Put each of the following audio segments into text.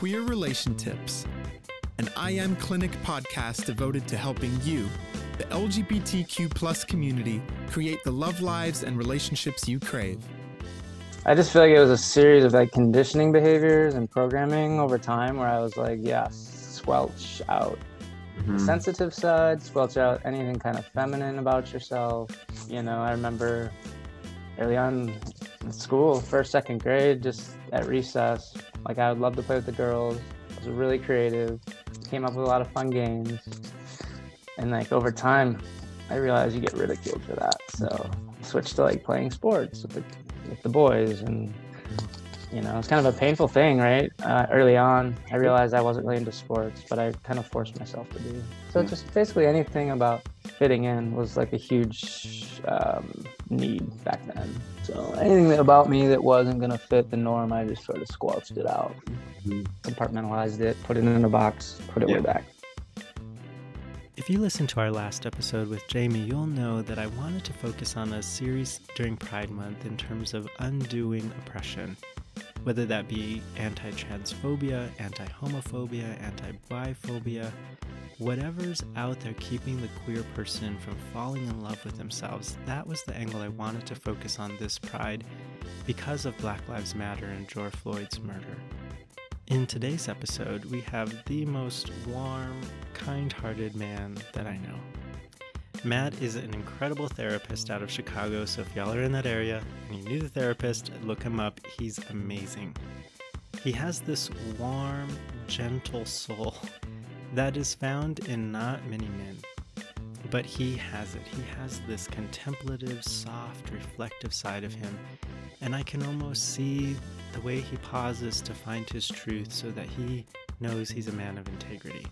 Queer Relation Tips, an I Am Clinic podcast devoted to helping you, the LGBTQ plus community, create the love lives and relationships you crave. I just feel like it was a series of like conditioning behaviors and programming over time where I was like, yeah, squelch out Mm-hmm. the sensitive side, squelch out anything kind of feminine about yourself. You know, I remember early on in school, first, second grade, just at recess, like I would love to play with the girls. I was really creative, came up with a lot of fun games. And like over time, I realized you get ridiculed for that. So I switched to like playing sports with the, with the boys and you know, it's kind of a painful thing, right? Uh, early on, I realized I wasn't really into sports, but I kind of forced myself to be. So just basically anything about fitting in was like a huge um, need back then. So anything about me that wasn't gonna fit the norm, I just sort of squelched it out, Mhm. compartmentalized it, put it in a box, put it Yeah. way back. If you listened to our last episode with Jamie, you'll know that I wanted to focus on a series during Pride Month in terms of undoing oppression, whether that be anti transphobia, anti homophobia, anti biphobia, whatever's out there keeping the queer person from falling in love with themselves. That was the angle I wanted to focus on this Pride because of Black Lives Matter and George Floyd's murder. In today's episode, we have the most warm, kind hearted man that I know. Matt is an incredible therapist out of Chicago, so if y'all are in that area and you need a therapist, look him up. He's amazing. He has this warm, gentle soul that is found in not many men. But he has it. He has this contemplative, soft, reflective side of him. And I can almost see the way he pauses to find his truth so that he knows he's a man of integrity.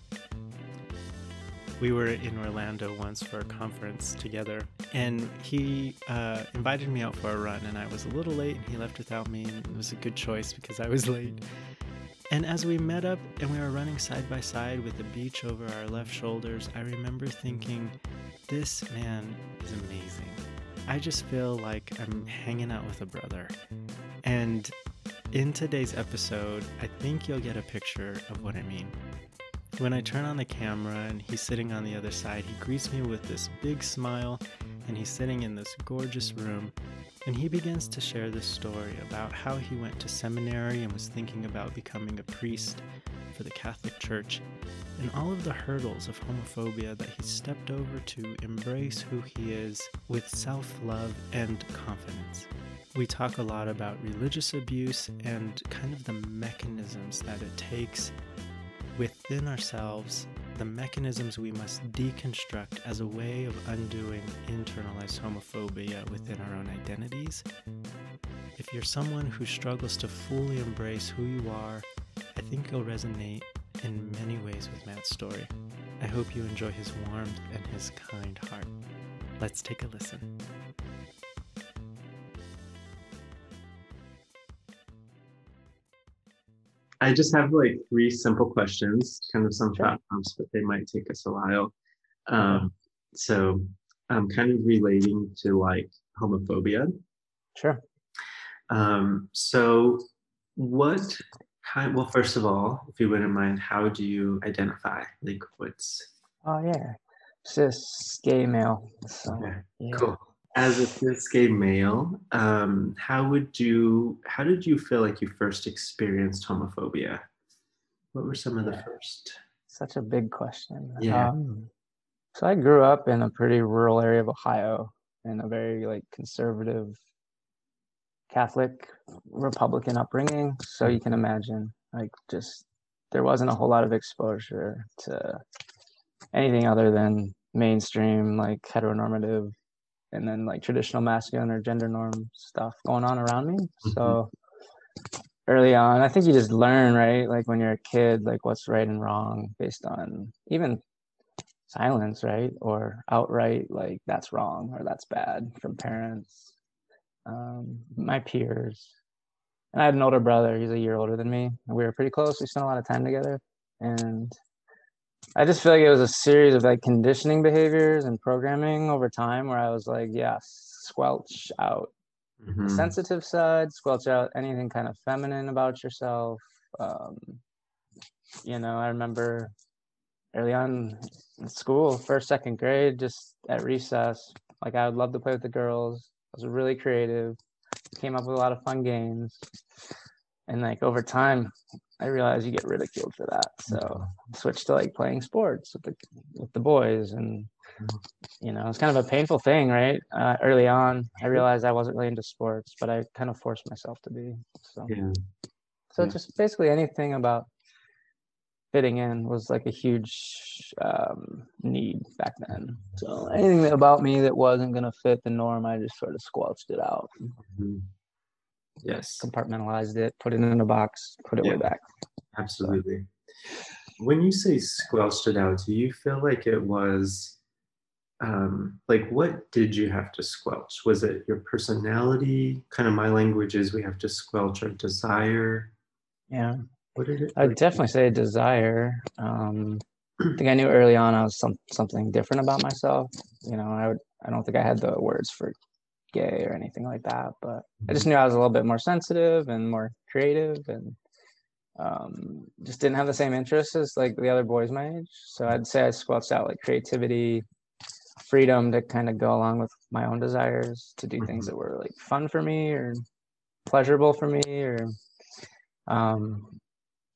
We were in Orlando once for a conference together, and he uh, invited me out for a run, and I was a little late, and he left without me, and it was a good choice because I was late. And as we met up and we were running side by side with the beach over our left shoulders, I remember thinking, this man is amazing. I just feel like I'm hanging out with a brother. And in today's episode, I think you'll get a picture of what I mean. When I turn on the camera and he's sitting on the other side, he greets me with this big smile and he's sitting in this gorgeous room and he begins to share this story about how he went to seminary and was thinking about becoming a priest for the Catholic Church and all of the hurdles of homophobia that he stepped over to embrace who he is with self love and confidence. We talk a lot about religious abuse and kind of the mechanisms that it takes within ourselves, the mechanisms we must deconstruct as a way of undoing internalized homophobia within our own identities. If you're someone who struggles to fully embrace who you are, I think you'll resonate in many ways with Matt's story. I hope you enjoy his warmth and his kind heart. Let's take a listen. I just have like three simple questions, kind of some thought prompts, but they might take us a while. Um, so I'm kind of relating to like homophobia. Sure. Um, so what kind, well, first of all, if you wouldn't mind, how do you identify? Like what's, Oh yeah. Cis gay male. So Okay, yeah. cool. As a cis gay male, um, how would you, how did you feel like you first experienced homophobia? What were some of the first? Such a big question. Yeah. Um, so I grew up in a pretty rural area of Ohio in a very like conservative Catholic Republican upbringing. So you can imagine like just there wasn't a whole lot of exposure to anything other than mainstream like heteronormative and then like traditional masculine or gender norm stuff going on around me. So early on, I think you just learn, right? Like when you're a kid, like what's right and wrong based on even silence, right? Or outright, like that's wrong or that's bad from parents, um, my peers. And I had an older brother, he's a year older than me. We were pretty close. We spent a lot of time together. And I just feel like it was a series of like conditioning behaviors and programming over time where I was like, yeah, squelch out the Mhm. sensitive side, squelch out anything kind of feminine about yourself. Um, you know, I remember early on in school, first, second grade, just at recess, like I would love to play with the girls. I was really creative, came up with a lot of fun games. And like over time, I realize you get ridiculed for that. So I switched to like playing sports with the with the boys and you know, it's kind of a painful thing, right? Uh, early on, I realized I wasn't really into sports, but I kind of forced myself to be. So, Yeah. so Yeah. just basically anything about fitting in was like a huge um, need back then. So anything about me that wasn't gonna fit the norm, I just sort of squelched it out, Mhm. Yes. compartmentalized it, put it in a box, put it Yeah. way back. Absolutely. When you say squelched it out, do you feel like it was um, like what did you have to squelch? Was it your personality? Kind of my language is we have to squelch our desire. Yeah. What did it? I'd definitely say desire. Um, I think I knew early on I was some something different about myself. You know, I would I don't think I had the words for gay or anything like that, but I just knew I was a little bit more sensitive and more creative and um, just didn't have the same interests as like the other boys my age. So I'd say I squelched out like creativity, freedom to kind of go along with my own desires to do things Mhm. that were like fun for me or pleasurable for me or um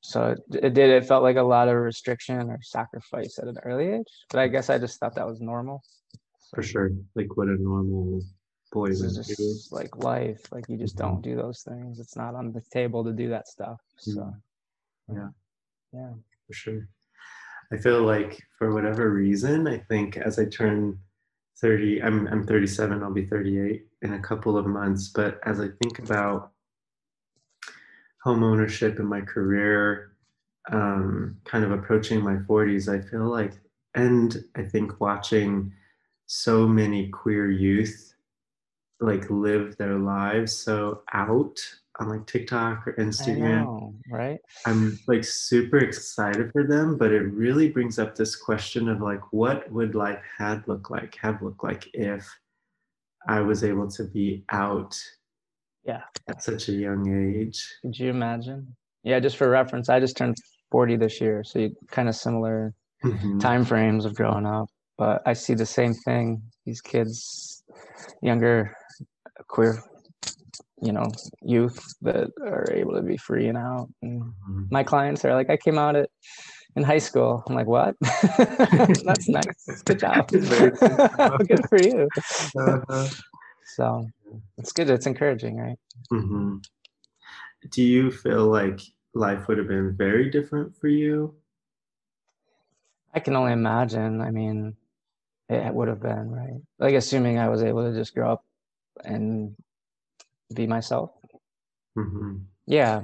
so it, it did it felt like a lot of restriction or sacrifice at an early age but i guess i just thought that was normal For sure. Like what a normal boy this is just like life like you just don't do those things it's not on the table to do that stuff so Mm. Yeah. yeah for sure. I feel like for whatever reason, I think as I turn 30, I'm I'm 37, I'll be 38 in a couple of months. But as I think about home ownership in my career, um, kind of approaching my 40s, I feel like, and I think watching so many queer youth like live their lives so out on like TikTok or Instagram. know, right I'm like super excited for them, but it really brings up this question of like, what would life had look like, have looked like if I was able to be out yeah at such a young age? could you imagine yeah just for reference i just turned 40 this year so you kind of similar Mhm. time frames of growing up but i see the same thing these kids younger queer you know youth that are able to be free and out and Mhm. my clients are like i came out at in high school i'm like what that's nice good job good. for you Uh-huh. so it's good it's encouraging right Mhm. Do you feel like life would have been very different for you? i can only imagine i mean it would have been right like assuming i was able to just grow up and be myself hmm Yeah.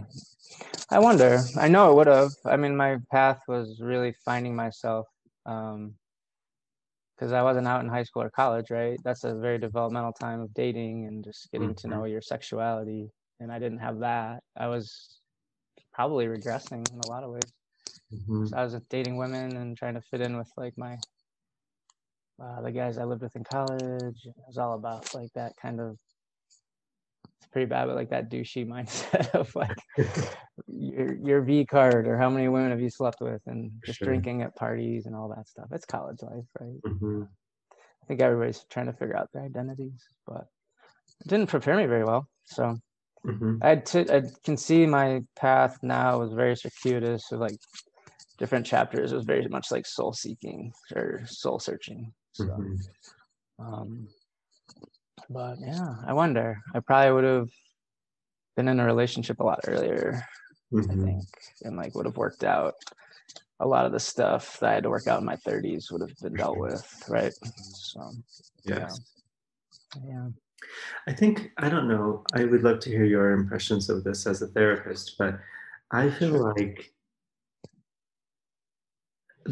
I wonder. I know it would have. I mean, my path was really finding myself um because I wasn't out in high school or college, right? That's a very developmental time of dating and just getting to Mhm. know your sexuality. And I didn't have that. I was probably regressing in a lot of ways. hmm So I was dating women and trying to fit in with like my uh, the guys I lived with in college. It was all about like that kind of it's pretty bad, but like that douchey mindset of like your your V card or how many women have you slept with and just Sure. drinking at parties and all that stuff. It's college life, right? hmm I think everybody's trying to figure out their identities, but it didn't prepare me very well. So hmm I t- I can see my path now was very circuitous with like different chapters. It was very much like soul seeking or soul searching. So, hmm um, but yeah, I wonder. I probably would have been in a relationship a lot earlier. I hmm think, and like would have worked out a lot of the stuff that I had to work out in my 30s would have been dealt with, right? So, Yes. yeah. I think I don't know. I would love to hear your impressions of this as a therapist, but I feel like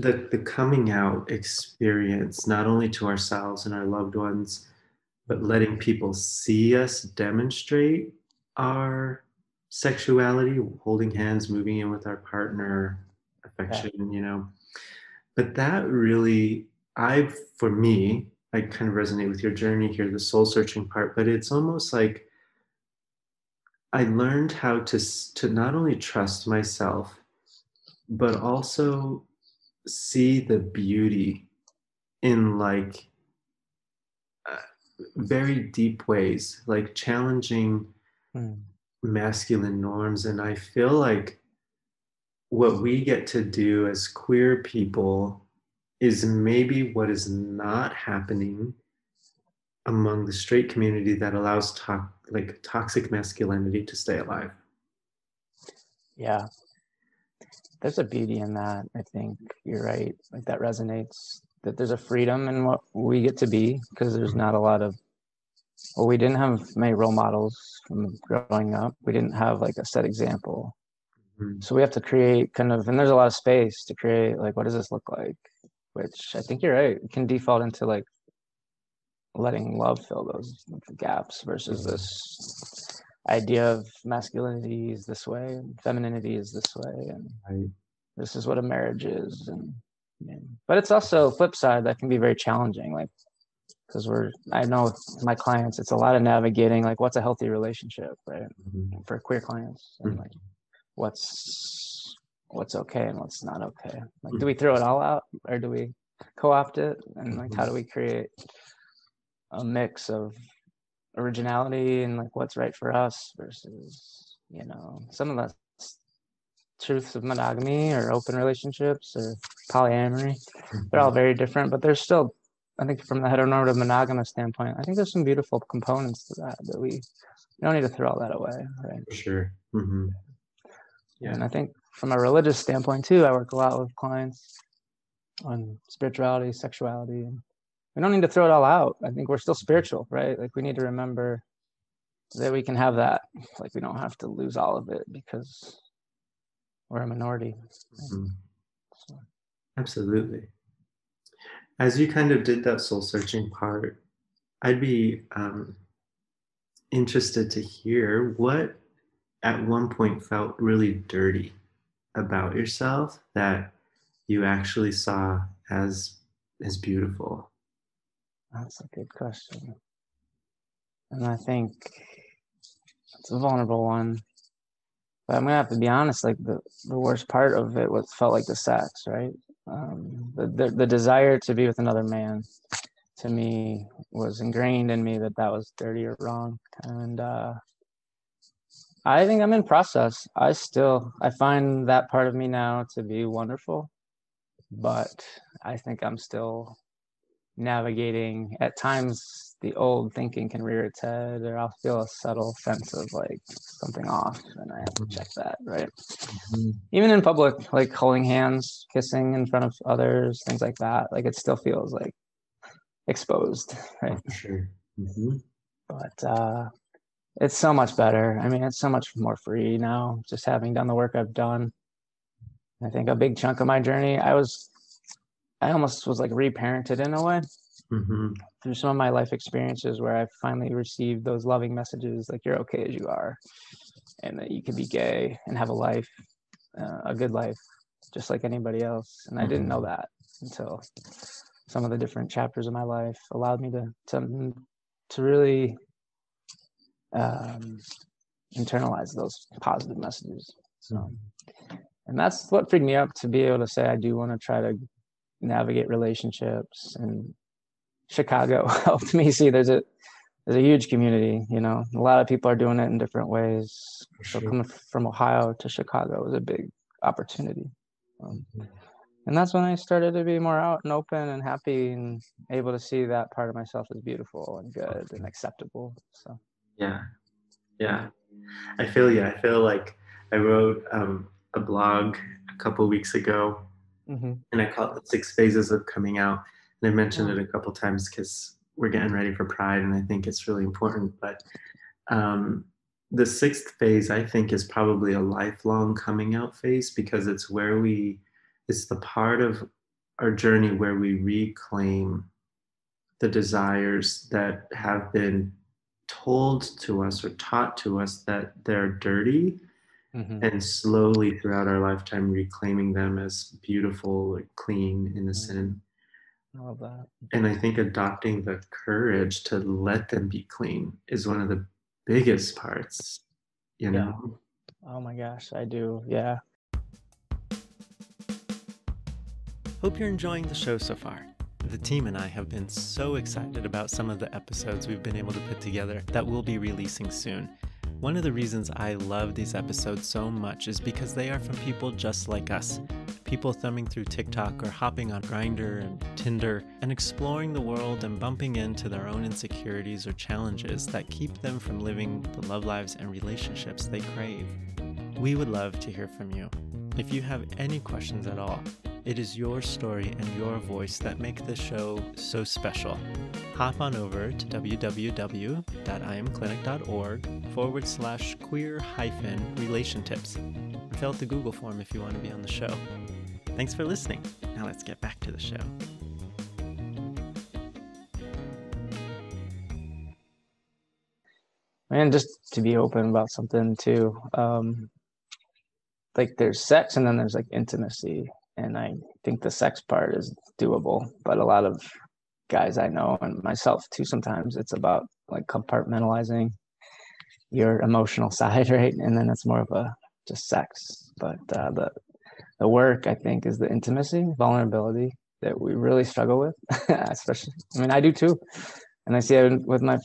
the the coming out experience, not only to ourselves and our loved ones, but letting people see us demonstrate our sexuality, holding hands, moving in with our partner, affection, you know. But that really, I, for me, I kind of resonate with your journey here, the soul searching part, but it's almost like I learned how to to not only trust myself, but also see the beauty in like uh, very deep ways, like challenging Mm. masculine norms. And I feel like what we get to do as queer people is maybe what is not happening among the straight community that allows to- like toxic masculinity to stay alive. Yeah. There's a beauty in that. I think you're right. Like that resonates that there's a freedom in what we get to be because there's not a lot of well, we didn't have many role models from growing up. We didn't have like a set example. Mhm. So we have to create kind of and there's a lot of space to create like what does this look like? Which I think you're right. It can default into like letting love fill those gaps versus this idea of masculinity is this way and femininity is this way and Right. this is what a marriage is and yeah. but it's also flip side that can be very challenging like because we're i know with my clients it's a lot of navigating like what's a healthy relationship right Mhm. for queer clients and Mhm. like what's what's okay and what's not okay like do we throw it all out or do we co-opt it and like how do we create a mix of originality and like what's right for us versus you know some of the truths of monogamy or open relationships or polyamory they're all very different but there's still i think from the heteronormative monogamous standpoint i think there's some beautiful components to that that we you don't need to throw all that away right For sure. hmm Yeah. and i think from a religious standpoint too i work a lot with clients on spirituality sexuality and we don't need to throw it all out i think we're still spiritual right like we need to remember that we can have that like we don't have to lose all of it because we're a minority Mhm. So, Absolutely. As you kind of did that soul searching part, I'd be um, interested to hear what at one point felt really dirty about yourself that you actually saw as as beautiful. That's a good question. And i think it's a vulnerable one. But i'm gonna have to be honest like the, the worst part of it was felt like the sex right? Um, the, the the desire to be with another man to me was ingrained in me that that was dirty or wrong. And uh i think i'm in process. I still i find that part of me now to be wonderful but i think i'm still navigating. At times the old thinking can rear its head or i'll feel a subtle sense of like something off and i have to check that right? Even in public like holding hands kissing in front of others things like that like it still feels like exposed right? For sure. hmm but uh it's so much better. I mean it's so much more free now just having done the work i've done. I think a big chunk of my journey i was i almost was like reparented in a way hmm through some of my life experiences where I finally received those loving messages like you're okay as you are and that you can be gay and have a life, uh, a good life, just like anybody else. And I didn't know that until some of the different chapters of my life allowed me to to, to really um, internalize those positive messages. So, and that's what freed me up to be able to say I do want to try to navigate relationships and Chicago helped me see there's a there's a huge community, you know. A lot of people are doing it in different ways. For So coming from Ohio to Chicago was a big opportunity. Um, and that's when I started to be more out and open and happy and able to see that part of myself as beautiful and good and acceptable. So Yeah. Yeah. I feel yeah. I feel like I wrote um, a blog a couple weeks ago mhm. and I call it the six phases of coming out. And I mentioned Oh. it a couple times because we're getting ready for Pride, and I think it's really important. But um, the sixth phase, I think, is probably a lifelong coming out phase because it's where we, it's the part of our journey where we reclaim the desires that have been told to us or taught to us that they're dirty Mhm. and slowly throughout our lifetime reclaiming them as beautiful like clean innocent I love that. and i think adopting the courage to let them be clean is one of the biggest parts you Yeah. know Oh my gosh, I do. Yeah. Hope you're enjoying the show so far. The team and I have been so excited about some of the episodes we've been able to put together that we'll be releasing soon. One of the reasons I love these episodes so much is because they are from people just like us. People thumbing through TikTok or hopping on Grindr and Tinder and exploring the world and bumping into their own insecurities or challenges that keep them from living the love lives and relationships they crave. We would love to hear from you. If you have any questions at all, it is your story and your voice that make this show so special. Hop on over to www.iamclinic.org forward slash queer hyphen relation tips. Fill out the Google form if you want to be on the show. Thanks for listening. Now let's get back to the show. And just to be open about something too. Um, like there's sex and then there's like intimacy and i think the sex part is doable but a lot of guys i know and myself too sometimes it's about like compartmentalizing your emotional side right? And then it's more of a just sex. But uh, the the work i think is the intimacy vulnerability that we really struggle with especially i mean i do too. And i see it with my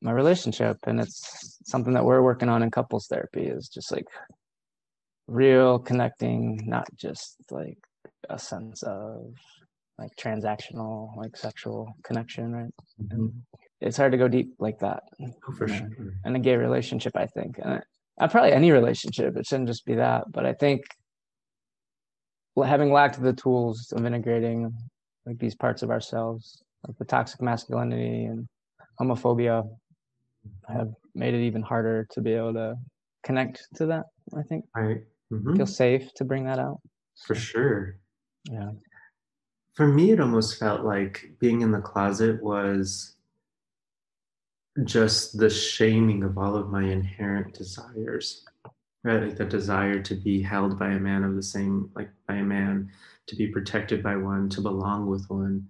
my relationship and it's something that we're working on in couples therapy is just like real connecting, not just like a sense of like transactional, like sexual connection, right? Mm-hmm. It's hard to go deep like that. Oh, for sure. In a gay relationship, I think. And I, probably any relationship, it shouldn't just be that. But I think having lacked the tools of integrating like these parts of ourselves, like the toxic masculinity and homophobia, have made it even harder to be able to connect to that. I think. Right mm-hmm. feel safe to bring that out for sure yeah for me it almost felt like being in the closet was just the shaming of all of my inherent desires right like the desire to be held by a man of the same like by a man to be protected by one to belong with one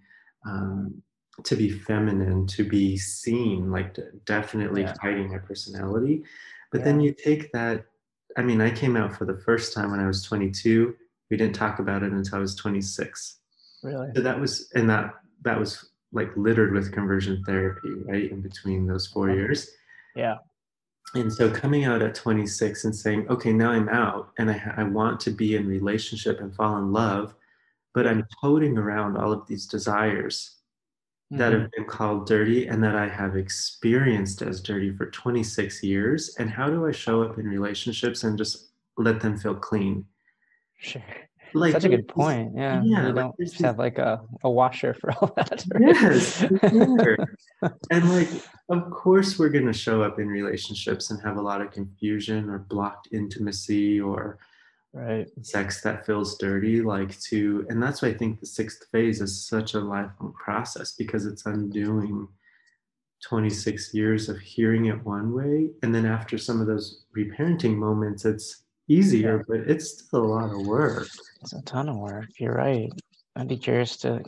um, to be feminine to be seen like definitely yeah. hiding my personality but yeah. then you take that I mean, I came out for the first time when I was 22. We didn't talk about it until I was 26. Really? So that was, and that that was like littered with conversion therapy, right? In between those four years. Yeah. And so coming out at 26 and saying, okay, now I'm out and I, I want to be in relationship and fall in love, but I'm toting around all of these desires. That have mm-hmm. been called dirty and that I have experienced as dirty for 26 years. And how do I show up in relationships and just let them feel clean? Sure. Like, Such a good point. Yeah. yeah you don't just have like a, a washer for all that. Right? Yes. and like, of course, we're going to show up in relationships and have a lot of confusion or blocked intimacy or right. sex that feels dirty like to and that's why i think the sixth phase is such a lifelong process because it's undoing 26 years of hearing it one way and then after some of those reparenting moments it's easier yeah. but it's still a lot of work. It's a ton of work. You're right. I'd be curious to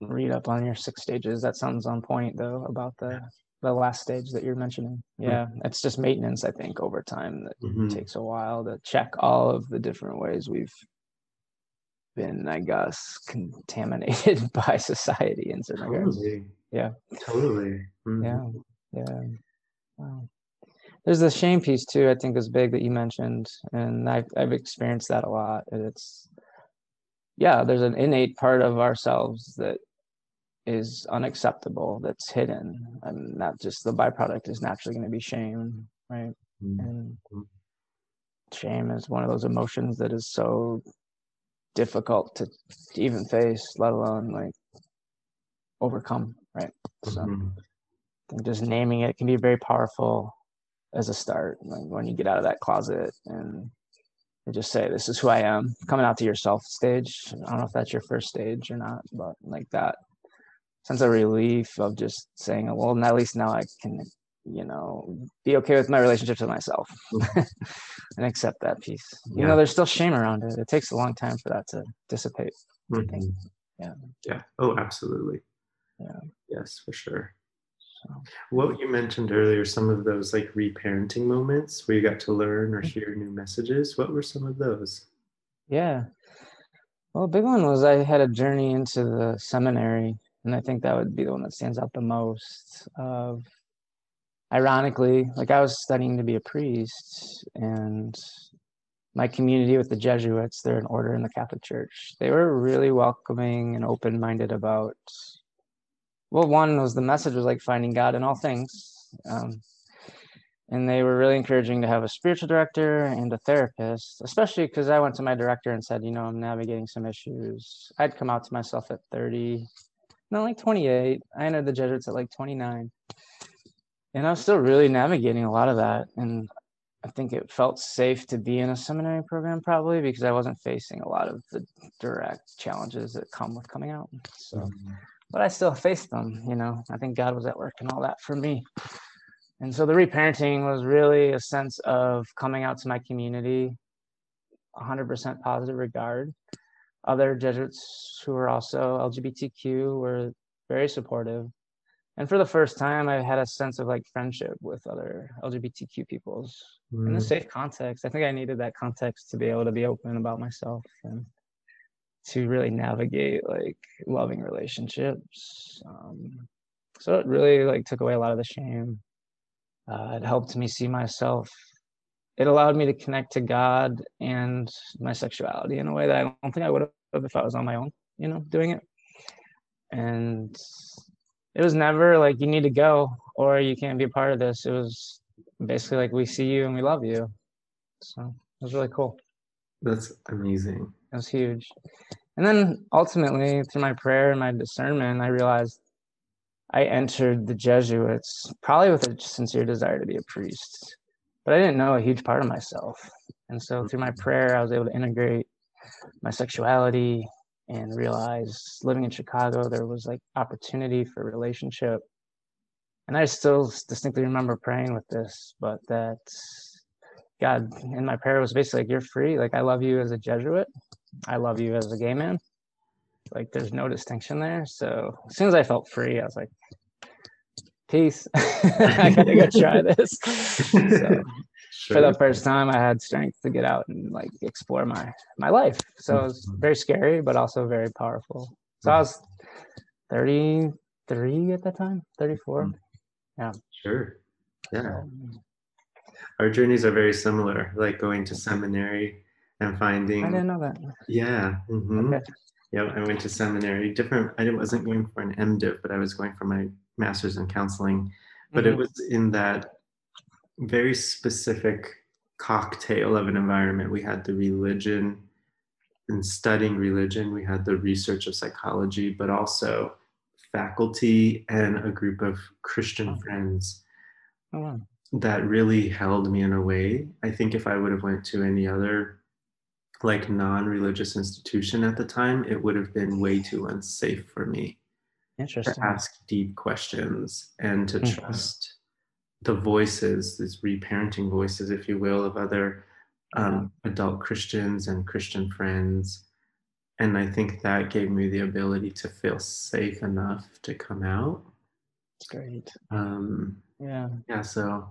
read up on your six stages. That sounds on point though about the the last stage that you're mentioning. Yeah, it's just maintenance. I think over time that mm-hmm. takes a while to check all of the different ways we've been, I guess, contaminated by society in certain totally. Yeah, totally. Mm-hmm. Yeah, yeah. Wow. There's the shame piece too. I think is big that you mentioned, and I've I've experienced that a lot. It's yeah, there's an innate part of ourselves that is unacceptable that's hidden and not just the byproduct is naturally going to be shame right mm-hmm. and shame is one of those emotions that is so difficult to, even face let alone like overcome right so mm-hmm. just naming it can be very powerful as a start like when you get out of that closet and just say this is who i am coming out to yourself stage i don't know if that's your first stage or not but like that sense of relief of just saying, well, at least now I can, you know, be okay with my relationship to myself mm-hmm. and accept that piece. You know, there's still shame around it. It takes a long time for that to dissipate. Mm-hmm. Yeah. Yeah. Oh, absolutely. Yeah. Yes, for sure. So. What you mentioned earlier, some of those like reparenting moments where you got to learn or mm-hmm. hear new messages. What were some of those? Yeah. Well, a big one was I had a journey into the seminary, and I think that would be the one that stands out the most. Of ironically, like I was studying to be a priest, and my community with the Jesuits, they're an order in the Catholic Church. They were really welcoming and open minded about. Well, one was the message was like finding God in all things. Um, and they were really encouraging to have a spiritual director and a therapist, especially because I went to my director and said, you know, I'm navigating some issues. I'd come out to myself at 30, no, like 28. I entered the Jesuits at like 29. And I was still really navigating a lot of that. And I think it felt safe to be in a seminary program probably because I wasn't facing a lot of the direct challenges that come with coming out. So, but I still faced them, you know. I think God was at work and all that for me. And so the reparenting was really a sense of coming out to my community, 100% positive regard. Other Jesuits who were also LGBTQ were very supportive and for the first time i had a sense of like friendship with other lgbtq peoples mm. in a mm. safe context i think i needed that context to be able to be open about myself and to really navigate like loving relationships um, so it really like took away a lot of the shame uh, it helped me see myself it allowed me to connect to god and my sexuality in a way that i don't think i would have if i was on my own you know doing it and it was never like you need to go or you can't be a part of this. It was basically like we see you and we love you. So it was really cool. That's amazing. It was huge. And then ultimately, through my prayer and my discernment, I realized I entered the Jesuits probably with a sincere desire to be a priest, but I didn't know a huge part of myself. And so through my mm-hmm. prayer, I was able to integrate my sexuality, and realize living in Chicago, there was like opportunity for relationship. And I still distinctly remember praying with this, but that God in my prayer was basically like, You're free. Like, I love you as a Jesuit, I love you as a gay man. Like, there's no distinction there. So, as soon as I felt free, I was like, Peace. I gotta go try this. So, sure. for the first time i had strength to get out and like explore my my life so it was mm-hmm. very scary but also very powerful so i was 33 at that time 34 mm-hmm. yeah sure yeah our journeys are very similar like going to seminary and finding i didn't know that yeah mm-hmm. okay. yeah i went to seminary different i wasn't going for an mdiv but i was going for my master's in counseling but mm-hmm. it was in that very specific cocktail of an environment. We had the religion and studying religion, we had the research of psychology, but also faculty and a group of Christian oh. friends oh, wow. that really held me in a way. I think if I would have went to any other like non-religious institution at the time, it would have been way too unsafe for me. Interesting. To ask deep questions and to mm-hmm. trust the voices, these reparenting voices, if you will, of other um, adult Christians and Christian friends. And I think that gave me the ability to feel safe enough to come out. It's great. Um, yeah. Yeah. So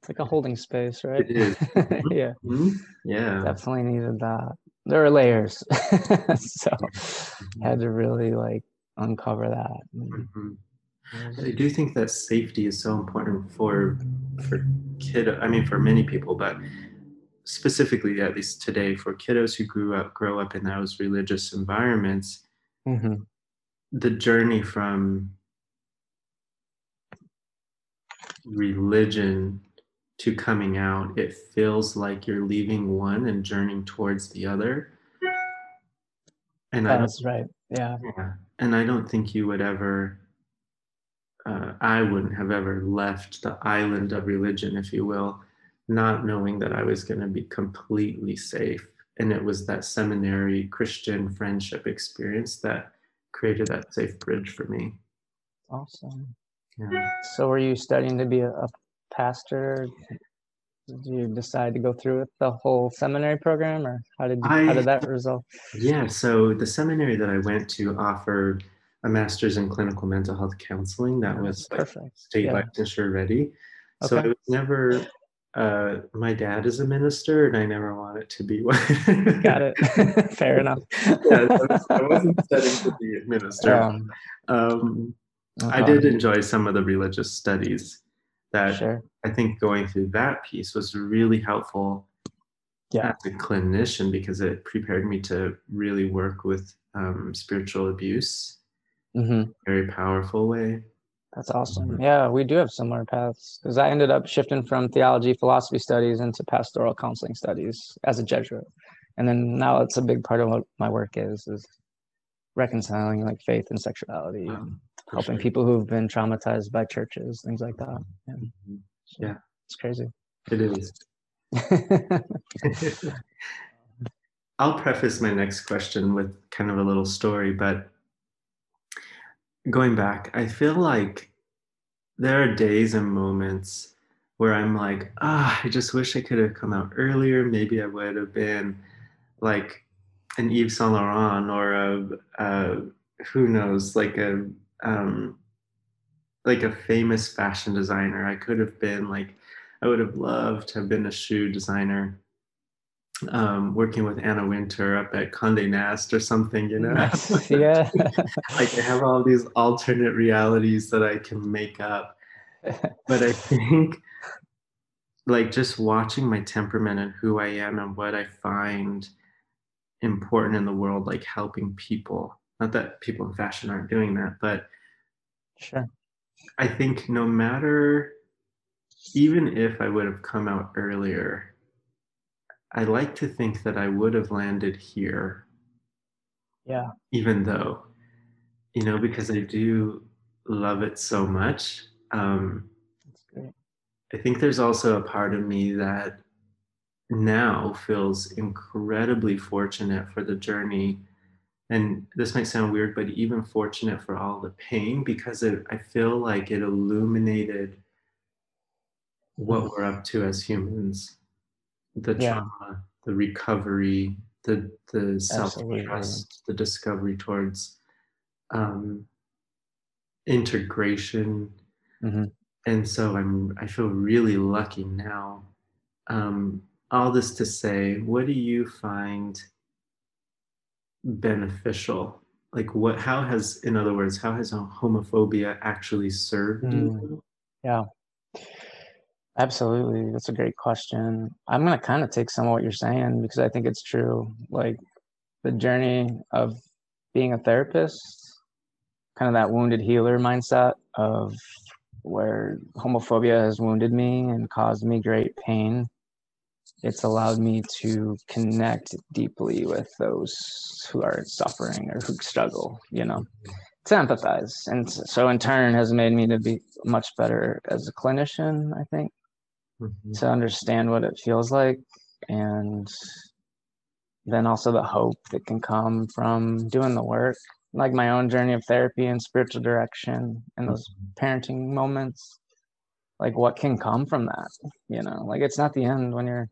it's like a holding space, right? It is. yeah. Mm-hmm. Yeah. Definitely needed that. There are layers. so mm-hmm. had to really like uncover that. Mm-hmm. I do think that safety is so important for for kid. I mean, for many people, but specifically, at least today, for kiddos who grew up grow up in those religious environments, mm-hmm. the journey from religion to coming out, it feels like you're leaving one and journeying towards the other. And that's right. Yeah. yeah. And I don't think you would ever uh, I wouldn't have ever left the island of religion, if you will, not knowing that I was going to be completely safe. And it was that seminary Christian friendship experience that created that safe bridge for me. Awesome. Yeah. So, were you studying to be a, a pastor? Did you decide to go through with the whole seminary program, or how did you, I, how did that result? Yeah. So the seminary that I went to offered a master's in clinical mental health counseling that was perfect state yeah. licensure ready. Okay. So I was never uh, my dad is a minister, and I never wanted to be one. Got it. Fair enough. yeah, I, was, I wasn't studying to be a minister. Um, Um, I did enjoy some of the religious studies. That Sure. I think going through that piece was really helpful Yeah. as a clinician because it prepared me to really work with um, spiritual abuse, hmm very powerful way. That's awesome. Mhm. Yeah, we do have similar paths because I ended up shifting from theology, philosophy studies into pastoral counseling studies as a Jesuit, and then now it's a big part of what my work is is reconciling like faith and sexuality, and For helping people who've been traumatized by churches, things like that. Yeah, Mhm. Yeah. it's crazy. It is. I'll preface my next question with kind of a little story, but going back, I feel like there are days and moments where I'm like, ah, I just wish I could have come out earlier. Maybe I would have been like an Yves Saint Laurent or a, a who knows, like a um, like a famous fashion designer. I could have been like, I would have loved to have been a shoe designer um, working with Anna Wintour up at Condé Nast or something, you know? Nice. yeah. like I have all these alternate realities that I can make up. But I think like just watching my temperament and who I am and what I find important in the world, like helping people. Not that people in fashion aren't doing that, but sure. I think no matter, even if I would have come out earlier, I like to think that I would have landed here, Yeah. even though, you know, because I do love it so much. Um, That's great. I think there's also a part of me that now feels incredibly fortunate for the journey. And this might sound weird, but even fortunate for all the pain because it, I feel like it illuminated what we're up to as humans the Yeah. trauma, the recovery, the, the self trust, the discovery towards um, integration, Mhm. and so i'm i feel really lucky now um all this to say what do you find beneficial like what how has in other words how has homophobia actually served Mm. you Yeah. Absolutely. That's a great question. I'm to kind of take some of what you're saying because I think it's true. Like the journey of being a therapist, kind of that wounded healer mindset of where homophobia has wounded me and caused me great pain. It's allowed me to connect deeply with those who are suffering or who struggle, you know to empathize. And so in turn has made me to be much better as a clinician i think Mhm. to understand what it feels like and then also the hope that can come from doing the work like my own journey of therapy and spiritual direction and those parenting moments. Like what can come from that you know? Like it's not the end when you're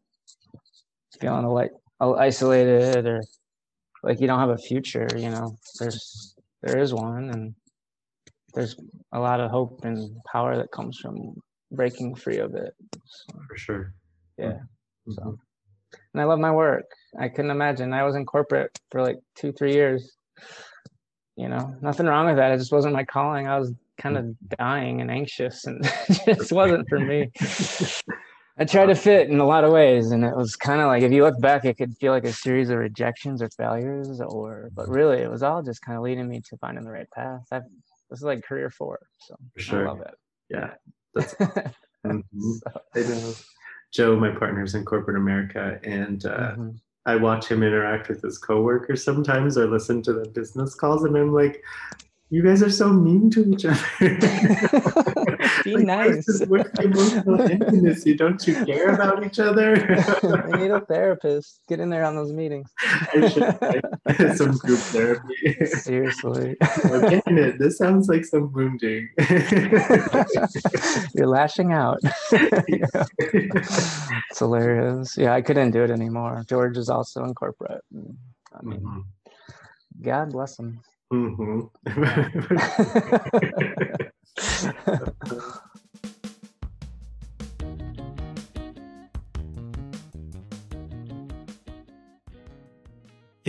feeling like isolated or like you don't have a future you know? There's there is one and there's a lot of hope and power that comes from breaking free of it. So, for sure. Yeah. Mhm. so and i love my work. I couldn't imagine. I was in corporate for like two three years. You know nothing wrong with that. It just wasn't my calling. I was kind of dying and anxious and it just wasn't for me i tried to fit in a lot of ways and it was kind of like if you look back it could feel like a series of rejections or failures or but really it was all just kind of leading me to finding the right path I've, this is like career four so For sure. i love it yeah that's mhm. So, joe my partner's in corporate america and uh, mhm. I watch him interact with his coworkers sometimes or listen to the business calls and I'm like, you guys are so mean to each other. Be Like, nice. Where's, this- where's the emotional intimacy? Don't you care about each other? I need a therapist. Get in there on those meetings. I should some group therapy. Seriously. Getting it. This sounds like some wounding. You're lashing out. it's hilarious. Yeah, I couldn't do it anymore. George is also in corporate. I mean, Mhm. God bless him. Mhm.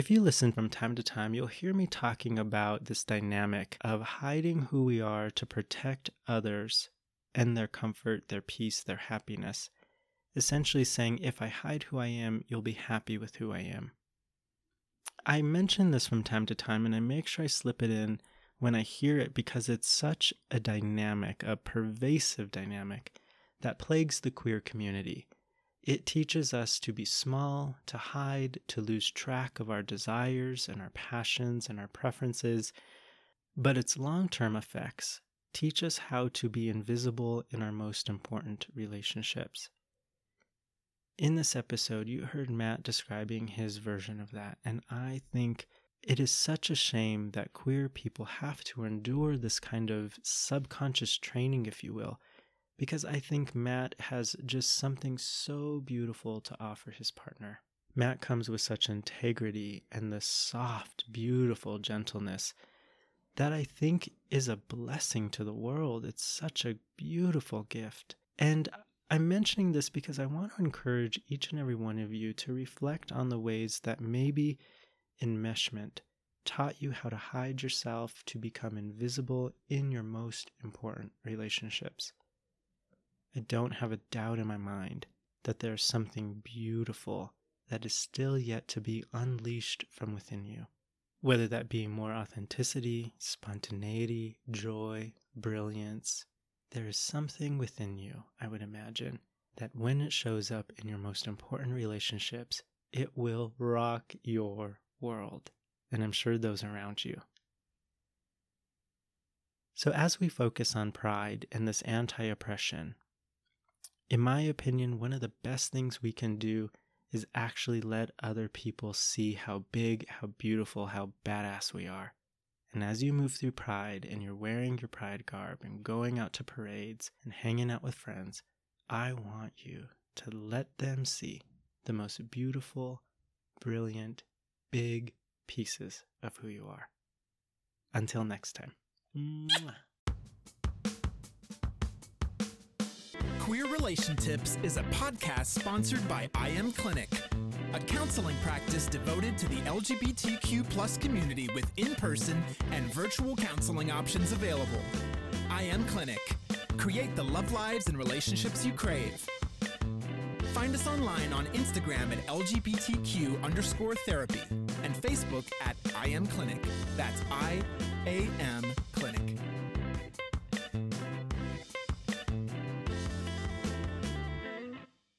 If you listen from time to time, you'll hear me talking about this dynamic of hiding who we are to protect others and their comfort, their peace, their happiness. Essentially saying, if I hide who I am, you'll be happy with who I am. I mention this from time to time and I make sure I slip it in when I hear it because it's such a dynamic, a pervasive dynamic that plagues the queer community. It teaches us to be small, to hide, to lose track of our desires and our passions and our preferences, but its long term effects teach us how to be invisible in our most important relationships. In this episode, you heard Matt describing his version of that, and I think it is such a shame that queer people have to endure this kind of subconscious training, if you will, because I think Matt has just something so beautiful to offer his partner. Matt comes with such integrity and the soft, beautiful gentleness that I think is a blessing to the world. It's such a beautiful gift. And I'm mentioning this because I want to encourage each and every one of you to reflect on the ways that maybe enmeshment taught you how to hide yourself to become invisible in your most important relationships. I don't have a doubt in my mind that there's something beautiful that is still yet to be unleashed from within you. Whether that be more authenticity, spontaneity, joy, brilliance, there is something within you, I would imagine, that when it shows up in your most important relationships, it will rock your world. And I'm sure those around you. So, as we focus on pride and this anti oppression, in my opinion, one of the best things we can do is actually let other people see how big, how beautiful, how badass we are. And as you move through Pride and you're wearing your Pride garb and going out to parades and hanging out with friends, I want you to let them see the most beautiful, brilliant, big pieces of who you are. Until next time. Mwah. Queer Relation Tips is a podcast sponsored by I Am Clinic, a counseling practice devoted to the LGBTQ plus community with in-person and virtual counseling options available. I Am Clinic. Create the love lives and relationships you crave. Find us online on Instagram at LGBTQ underscore therapy and Facebook at I Am Clinic. That's I A M Clinic.